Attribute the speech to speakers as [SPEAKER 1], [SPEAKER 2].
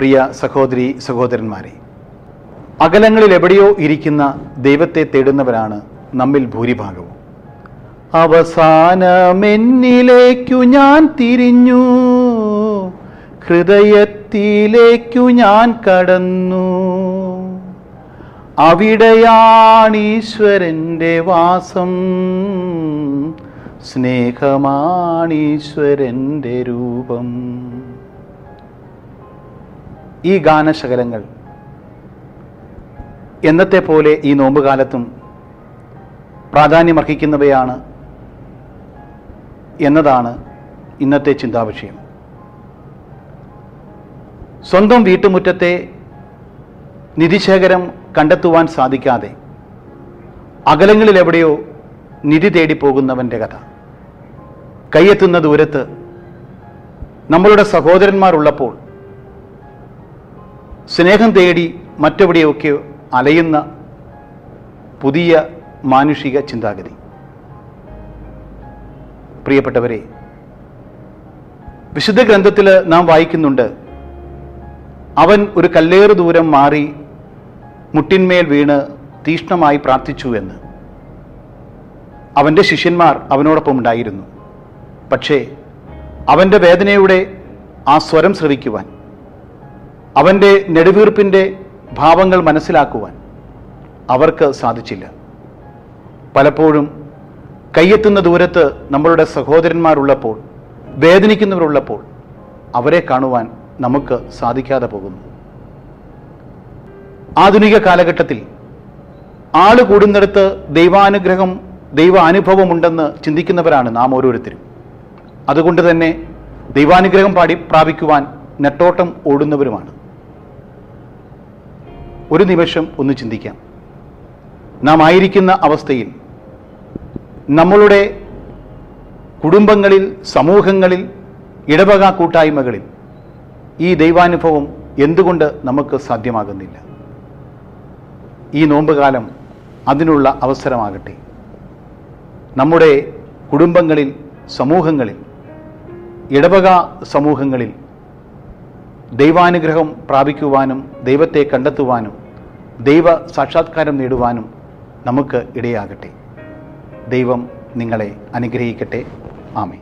[SPEAKER 1] പ്രിയ സഹോദരി സഹോദരന്മാരെ അകലങ്ങളിൽ എവിടെയോ ഇരിക്കുന്ന ദൈവത്തെ തേടുന്നവരാണ് നമ്മിൽ ഭൂരിഭാഗവും. അവസാനമെന്നിലേക്കു ഞാൻ തിരിഞ്ഞു ഹൃദയത്തിലേക്കു ഞാൻ കടന്നു. അവിടെയാണീശ്വരന്റെ വാസം സ്നേഹമാണീശ്വരന്റെ രൂപം. ഈ ഗാനശകലങ്ങൾ. എന്നത്തെ പോലെ ഈ നോമ്പുകാലത്തും പ്രാധാന്യമർഹിക്കുന്നവയാണ് എന്നതാണ് ഇന്നത്തെ ചിന്താവിഷയം. സ്വന്തം വീട്ടുമുറ്റത്തെ നിധിശേഖരം കണ്ടെത്തുവാൻ സാധിക്കാതെ അകലങ്ങളിലെവിടെയോ നിധി തേടിപ്പോകുന്നവന്റെ കഥ. കൈയെത്തുന്ന ദൂരത്ത് നമ്മളുടെ സഹോദരന്മാർ ഉള്ളപ്പോൾ സ്നേഹം തേടി മറ്റെവിടെയൊക്കെ അലയുന്ന പുതിയ മാനുഷിക ചിന്താഗതി. പ്രിയപ്പെട്ടവരെ വിശുദ്ധ ഗ്രന്ഥത്തിൽ നാം വായിക്കുന്നുണ്ട് അവൻ ഒരു കല്ലേറ് ദൂരം മാറി മുട്ടിന്മേൽ വീണ് തീഷ്ണമായി പ്രാർത്ഥിച്ചു എന്ന്. അവന്റെ ശിഷ്യന്മാർ അവനോടൊപ്പം ഉണ്ടായിരുന്നു. പക്ഷേ അവന്റെ വേദനയുടെ ആ സ്വരം ശ്രവിക്കുവാൻ അവന്റെ നെടുവീർപ്പിന്റെ ഭാവങ്ങൾ മനസ്സിലാക്കുവാൻ അവർക്ക് സാധിച്ചില്ല. പലപ്പോഴും കയ്യെത്തുന്ന ദൂരത്ത് നമ്മളുടെ സഹോദരന്മാരുള്ളപ്പോൾ വേദനിക്കുന്നവരുള്ളപ്പോൾ അവരെ കാണുവാൻ നമുക്ക് സാധിക്കാതെ പോകുന്നു. ആധുനിക കാലഘട്ടത്തിൽ ആൾ കൂടുന്നിടത്ത് ദൈവാനുഗ്രഹം ദൈവ അനുഭവമുണ്ടെന്ന് ചിന്തിക്കുന്നവരാണ് നാം ഓരോരുത്തരും. അതുകൊണ്ട് തന്നെ ദൈവാനുഗ്രഹം പാടി പ്രാപിക്കുവാൻ നെട്ടോട്ടം ഓടുന്നവരുമാണ്. ഒരു നിമിഷം ഒന്ന് ചിന്തിക്കാം. നാം ആയിരിക്കുന്ന അവസ്ഥയിൽ നമ്മളുടെ കുടുംബങ്ങളിൽ സമൂഹങ്ങളിൽ ഇടവക കൂട്ടായ്മകളിൽ ഈ ദൈവാനുഭവം എന്തുകൊണ്ട് നമുക്ക് സാധ്യമാകുന്നില്ല? ഈ നോമ്പുകാലം അതിനുള്ള അവസരമാകട്ടെ. നമ്മുടെ കുടുംബങ്ങളിൽ സമൂഹങ്ങളിൽ ഇടവക സമൂഹങ്ങളിൽ ദൈവാനുഗ്രഹം പ്രാപിക്കുവാനും ദൈവത്തെ കണ്ടെത്തുവാനും ദൈവ സാക്ഷാത്കാരം നേടുവാനും നമുക്ക് ഇടയാകട്ടെ. ദൈവം നിങ്ങളെ അനുഗ്രഹിക്കട്ടെ. ആമേ